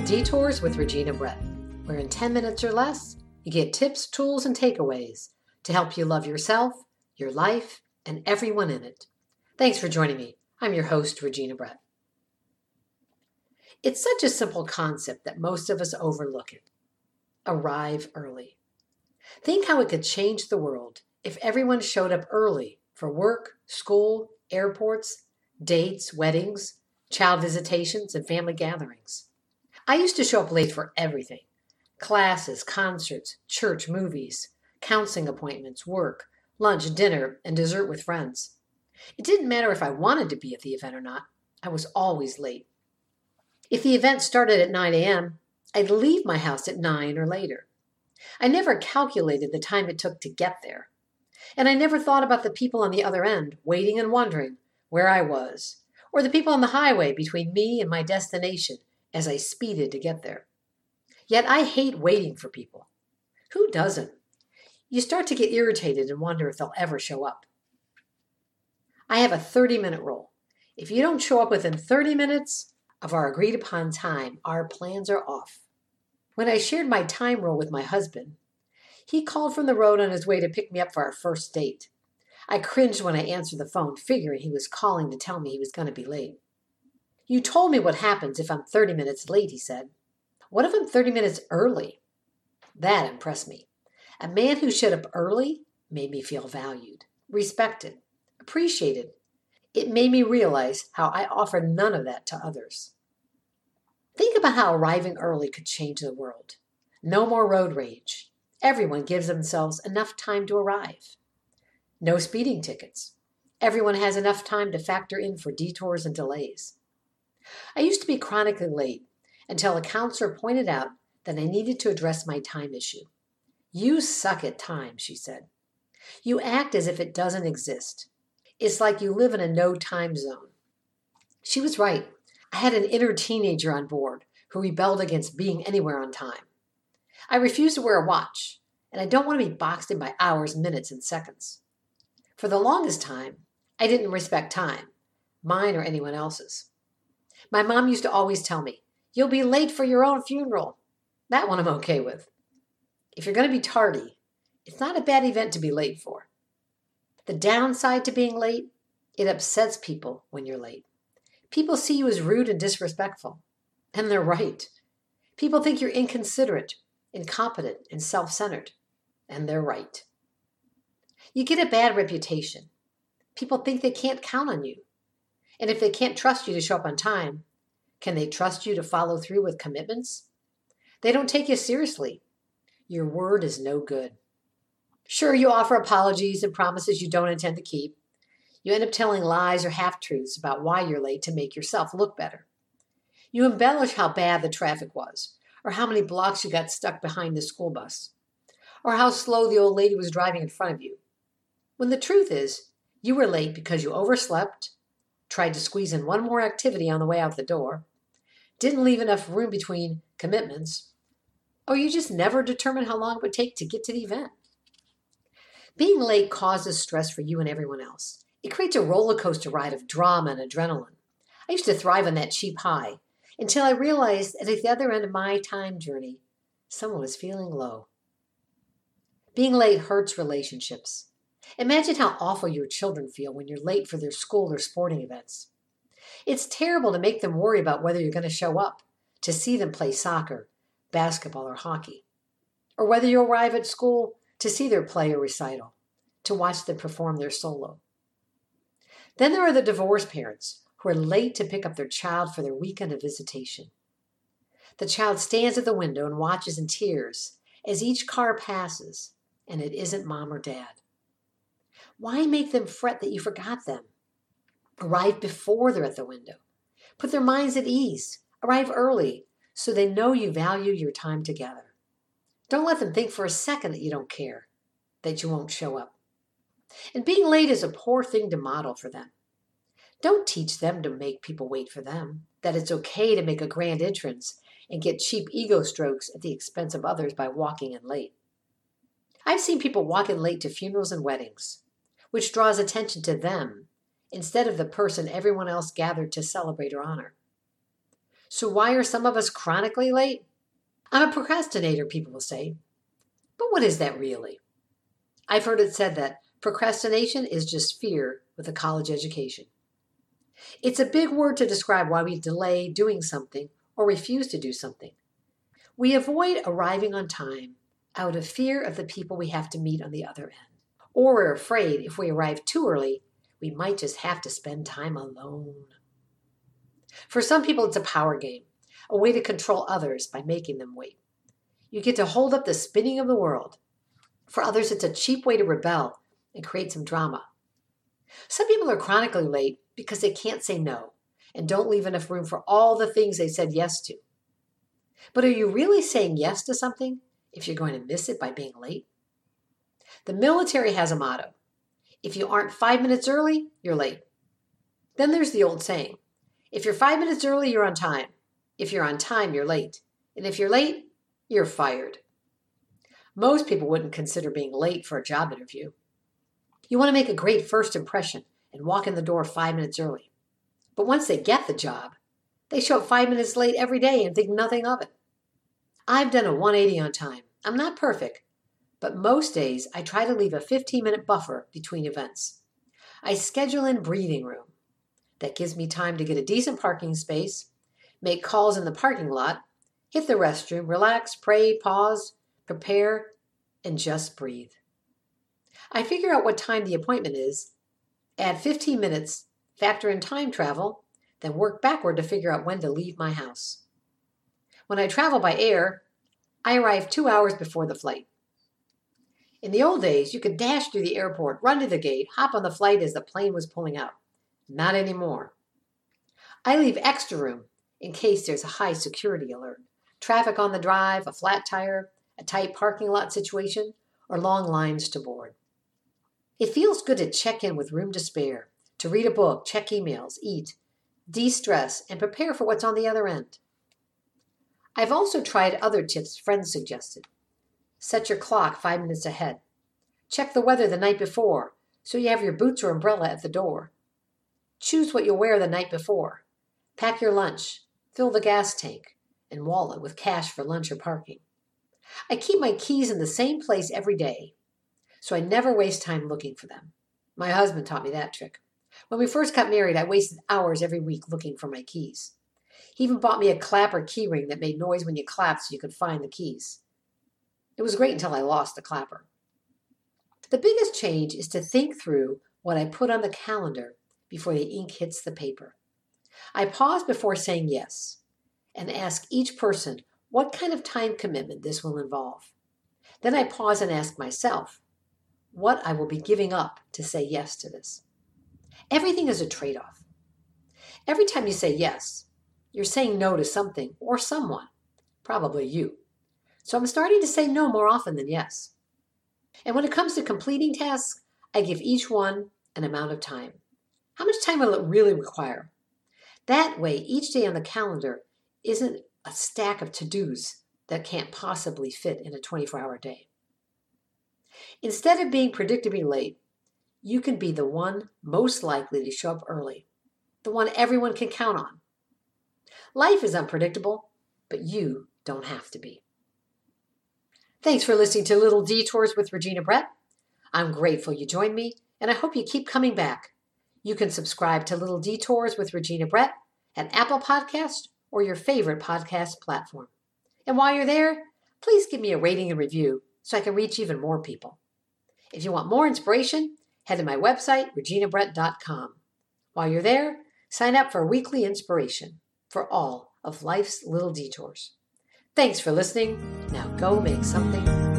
to Detours with Regina Brett, where in 10 minutes or less, you get tips, tools, and takeaways to help you love yourself, your life, and everyone in it. Thanks for joining me. I'm your host, Regina Brett. It's such a simple concept that most of us overlook it. Arrive early. Think how it could change the world if everyone showed up early for work, school, airports, dates, weddings, child visitations, and family gatherings. I used to show up late for everything classes, concerts, church, movies, counseling appointments, work, lunch, dinner, and dessert with friends. It didn't matter if I wanted to be at the event or not, I was always late. If the event started at 9 a.m., I'd leave my house at 9 or later. I never calculated the time it took to get there. And I never thought about the people on the other end, waiting and wondering where I was, or the people on the highway between me and my destination as I speeded to get there. Yet I hate waiting for people. Who doesn't? You start to get irritated and wonder if they'll ever show up. I have a 30 minute rule. If you don't show up within 30 minutes of our agreed upon time, our plans are off. When I shared my time rule with my husband, he called from the road on his way to pick me up for our first date. I cringed when I answered the phone, figuring he was calling to tell me he was going to be late. You told me what happens if I'm 30 minutes late, he said. What if I'm 30 minutes early? That impressed me. A man who showed up early made me feel valued, respected, appreciated. It made me realize how I offer none of that to others. Think about how arriving early could change the world. No more road rage. Everyone gives themselves enough time to arrive. No speeding tickets. Everyone has enough time to factor in for detours and delays. I used to be chronically late until a counselor pointed out that I needed to address my time issue. You suck at time, she said. You act as if it doesn't exist. It's like you live in a no time zone. She was right. I had an inner teenager on board who rebelled against being anywhere on time. I refuse to wear a watch, and I don't want to be boxed in by hours, minutes, and seconds. For the longest time, I didn't respect time, mine or anyone else's. My mom used to always tell me, You'll be late for your own funeral. That one I'm okay with. If you're going to be tardy, it's not a bad event to be late for. The downside to being late, it upsets people when you're late. People see you as rude and disrespectful, and they're right. People think you're inconsiderate, incompetent, and self centered, and they're right. You get a bad reputation. People think they can't count on you. And if they can't trust you to show up on time, can they trust you to follow through with commitments? They don't take you seriously. Your word is no good. Sure, you offer apologies and promises you don't intend to keep. You end up telling lies or half truths about why you're late to make yourself look better. You embellish how bad the traffic was, or how many blocks you got stuck behind the school bus, or how slow the old lady was driving in front of you. When the truth is, you were late because you overslept, tried to squeeze in one more activity on the way out the door, didn't leave enough room between commitments, or you just never determined how long it would take to get to the event. Being late causes stress for you and everyone else. It creates a roller coaster ride of drama and adrenaline. I used to thrive on that cheap high until I realized that at the other end of my time journey, someone was feeling low. Being late hurts relationships. Imagine how awful your children feel when you're late for their school or sporting events. It's terrible to make them worry about whether you're going to show up to see them play soccer, basketball, or hockey, or whether you'll arrive at school to see their play or recital, to watch them perform their solo. Then there are the divorced parents who are late to pick up their child for their weekend of visitation. The child stands at the window and watches in tears as each car passes, and it isn't mom or dad. Why make them fret that you forgot them? Arrive before they're at the window. Put their minds at ease. Arrive early so they know you value your time together. Don't let them think for a second that you don't care, that you won't show up. And being late is a poor thing to model for them. Don't teach them to make people wait for them, that it's okay to make a grand entrance and get cheap ego strokes at the expense of others by walking in late. I've seen people walk in late to funerals and weddings, which draws attention to them instead of the person everyone else gathered to celebrate or honor. So, why are some of us chronically late? I'm a procrastinator, people will say. But what is that really? I've heard it said that procrastination is just fear with a college education. It's a big word to describe why we delay doing something or refuse to do something. We avoid arriving on time out of fear of the people we have to meet on the other end. Or we're afraid if we arrive too early, we might just have to spend time alone. For some people, it's a power game, a way to control others by making them wait. You get to hold up the spinning of the world. For others, it's a cheap way to rebel and create some drama. Some people are chronically late because they can't say no and don't leave enough room for all the things they said yes to. But are you really saying yes to something if you're going to miss it by being late? The military has a motto if you aren't five minutes early, you're late. Then there's the old saying if you're five minutes early, you're on time. If you're on time, you're late. And if you're late, you're fired. Most people wouldn't consider being late for a job interview. You want to make a great first impression and walk in the door five minutes early. But once they get the job, they show up five minutes late every day and think nothing of it. I've done a 180 on time. I'm not perfect, but most days I try to leave a 15 minute buffer between events. I schedule in breathing room. That gives me time to get a decent parking space, make calls in the parking lot, hit the restroom, relax, pray, pause, prepare, and just breathe. I figure out what time the appointment is, add 15 minutes, factor in time travel, then work backward to figure out when to leave my house. When I travel by air, I arrive two hours before the flight. In the old days, you could dash through the airport, run to the gate, hop on the flight as the plane was pulling out. Not anymore. I leave extra room in case there's a high security alert, traffic on the drive, a flat tire, a tight parking lot situation, or long lines to board. It feels good to check in with room to spare, to read a book, check emails, eat, de stress, and prepare for what's on the other end. I've also tried other tips friends suggested. Set your clock five minutes ahead. Check the weather the night before so you have your boots or umbrella at the door. Choose what you'll wear the night before. Pack your lunch, fill the gas tank and wallet with cash for lunch or parking. I keep my keys in the same place every day, so I never waste time looking for them. My husband taught me that trick. When we first got married, I wasted hours every week looking for my keys. He even bought me a clapper keyring that made noise when you clapped so you could find the keys. It was great until I lost the clapper. The biggest change is to think through what I put on the calendar before the ink hits the paper. I pause before saying yes and ask each person what kind of time commitment this will involve. Then I pause and ask myself what I will be giving up to say yes to this. Everything is a trade off. Every time you say yes, you're saying no to something or someone, probably you. So I'm starting to say no more often than yes. And when it comes to completing tasks, I give each one an amount of time. How much time will it really require? That way, each day on the calendar isn't a stack of to dos that can't possibly fit in a 24 hour day. Instead of being predictably late, you can be the one most likely to show up early, the one everyone can count on. Life is unpredictable, but you don't have to be. Thanks for listening to Little Detours with Regina Brett. I'm grateful you joined me, and I hope you keep coming back. You can subscribe to Little Detours with Regina Brett at Apple Podcast or your favorite podcast platform. And while you're there, please give me a rating and review so I can reach even more people. If you want more inspiration, head to my website, reginabrett.com. While you're there, sign up for weekly inspiration for all of life's little detours. Thanks for listening. Now go make something.